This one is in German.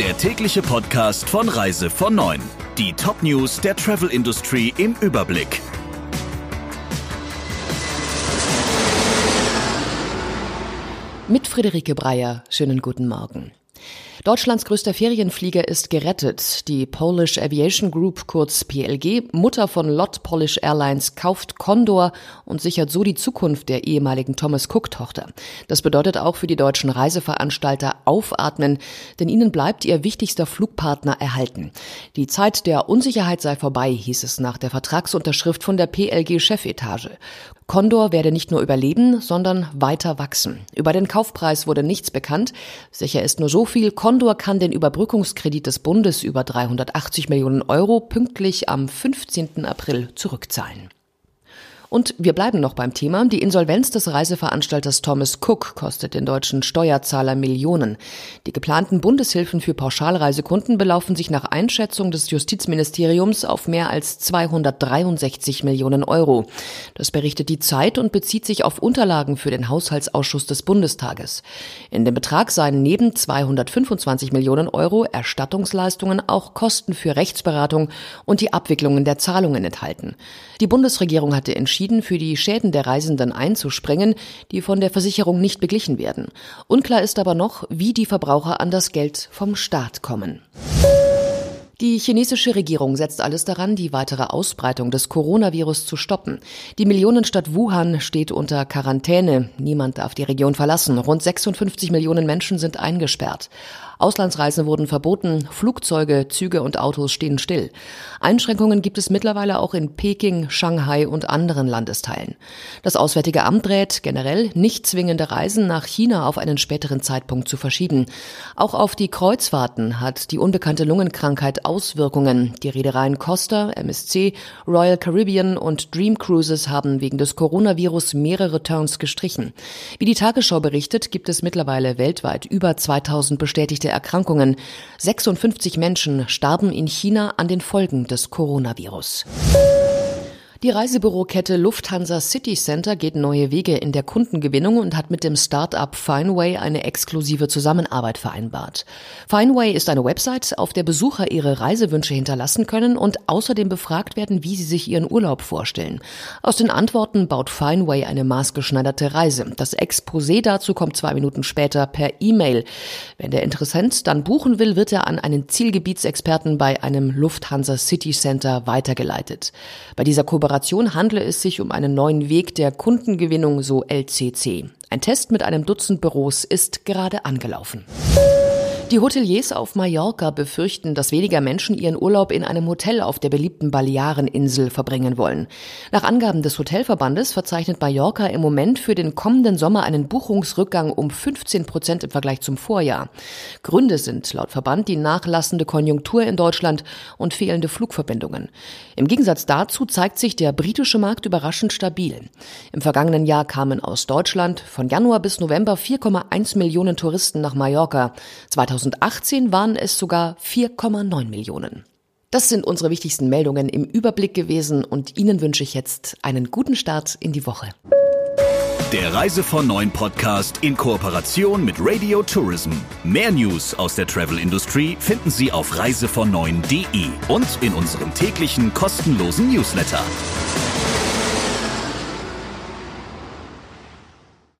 der tägliche Podcast von Reise von 9. Die Top-News der Travel Industry im Überblick. Mit Friederike Breyer, schönen guten Morgen. Deutschlands größter Ferienflieger ist gerettet. Die Polish Aviation Group, kurz PLG, Mutter von Lot Polish Airlines, kauft Condor und sichert so die Zukunft der ehemaligen Thomas Cook-Tochter. Das bedeutet auch für die deutschen Reiseveranstalter aufatmen, denn ihnen bleibt ihr wichtigster Flugpartner erhalten. Die Zeit der Unsicherheit sei vorbei, hieß es nach der Vertragsunterschrift von der PLG-Chefetage. Condor werde nicht nur überleben, sondern weiter wachsen. Über den Kaufpreis wurde nichts bekannt. Sicher ist nur so viel, Condor kann den Überbrückungskredit des Bundes über 380 Millionen Euro pünktlich am 15. April zurückzahlen. Und wir bleiben noch beim Thema. Die Insolvenz des Reiseveranstalters Thomas Cook kostet den deutschen Steuerzahler Millionen. Die geplanten Bundeshilfen für Pauschalreisekunden belaufen sich nach Einschätzung des Justizministeriums auf mehr als 263 Millionen Euro. Das berichtet die Zeit und bezieht sich auf Unterlagen für den Haushaltsausschuss des Bundestages. In dem Betrag seien neben 225 Millionen Euro Erstattungsleistungen auch Kosten für Rechtsberatung und die Abwicklungen der Zahlungen enthalten. Die Bundesregierung hatte entschieden, entschieden, für die Schäden der Reisenden einzuspringen, die von der Versicherung nicht beglichen werden. Unklar ist aber noch, wie die Verbraucher an das Geld vom Staat kommen. Die chinesische Regierung setzt alles daran, die weitere Ausbreitung des Coronavirus zu stoppen. Die Millionenstadt Wuhan steht unter Quarantäne. Niemand darf die Region verlassen. Rund 56 Millionen Menschen sind eingesperrt. Auslandsreisen wurden verboten, Flugzeuge, Züge und Autos stehen still. Einschränkungen gibt es mittlerweile auch in Peking, Shanghai und anderen Landesteilen. Das Auswärtige Amt rät generell nicht zwingende Reisen nach China auf einen späteren Zeitpunkt zu verschieben. Auch auf die Kreuzfahrten hat die unbekannte Lungenkrankheit Auswirkungen. Die Reedereien Costa, MSC, Royal Caribbean und Dream Cruises haben wegen des Coronavirus mehrere Turns gestrichen. Wie die Tagesschau berichtet, gibt es mittlerweile weltweit über 2000 bestätigte Erkrankungen. 56 Menschen starben in China an den Folgen des Coronavirus. Die Reisebürokette Lufthansa City Center geht neue Wege in der Kundengewinnung und hat mit dem Start-up Fineway eine exklusive Zusammenarbeit vereinbart. Fineway ist eine Website, auf der Besucher ihre Reisewünsche hinterlassen können und außerdem befragt werden, wie sie sich ihren Urlaub vorstellen. Aus den Antworten baut Fineway eine maßgeschneiderte Reise. Das Exposé dazu kommt zwei Minuten später per E-Mail. Wenn der Interessent dann buchen will, wird er an einen Zielgebietsexperten bei einem Lufthansa City Center weitergeleitet. Bei dieser handle es sich um einen neuen Weg der Kundengewinnung, so LCC. Ein Test mit einem Dutzend Büros ist gerade angelaufen. Die Hoteliers auf Mallorca befürchten, dass weniger Menschen ihren Urlaub in einem Hotel auf der beliebten Baleareninsel verbringen wollen. Nach Angaben des Hotelverbandes verzeichnet Mallorca im Moment für den kommenden Sommer einen Buchungsrückgang um 15 Prozent im Vergleich zum Vorjahr. Gründe sind laut Verband die nachlassende Konjunktur in Deutschland und fehlende Flugverbindungen. Im Gegensatz dazu zeigt sich der britische Markt überraschend stabil. Im vergangenen Jahr kamen aus Deutschland von Januar bis November 4,1 Millionen Touristen nach Mallorca. 2018 waren es sogar 4,9 Millionen. Das sind unsere wichtigsten Meldungen im Überblick gewesen und Ihnen wünsche ich jetzt einen guten Start in die Woche. Der Reise von Neuen Podcast in Kooperation mit Radio Tourism. Mehr News aus der Travel Industry finden Sie auf reisevon9.de und in unserem täglichen kostenlosen Newsletter.